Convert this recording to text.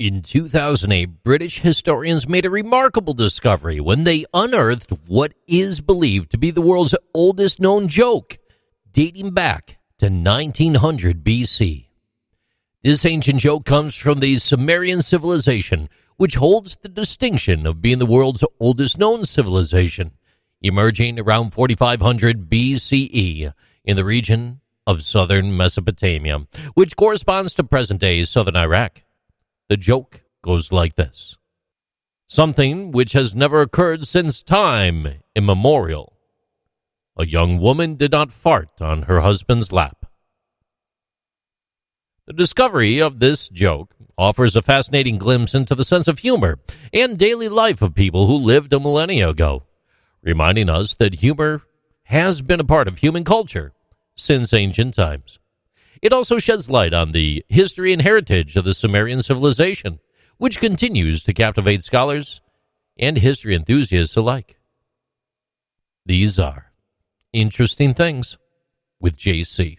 In 2008, British historians made a remarkable discovery when they unearthed what is believed to be the world's oldest known joke, dating back to 1900 BC. This ancient joke comes from the Sumerian civilization, which holds the distinction of being the world's oldest known civilization, emerging around 4500 BCE in the region of southern Mesopotamia, which corresponds to present day southern Iraq. The joke goes like this Something which has never occurred since time immemorial. A young woman did not fart on her husband's lap. The discovery of this joke offers a fascinating glimpse into the sense of humor and daily life of people who lived a millennia ago, reminding us that humor has been a part of human culture since ancient times. It also sheds light on the history and heritage of the Sumerian civilization, which continues to captivate scholars and history enthusiasts alike. These are interesting things with JC.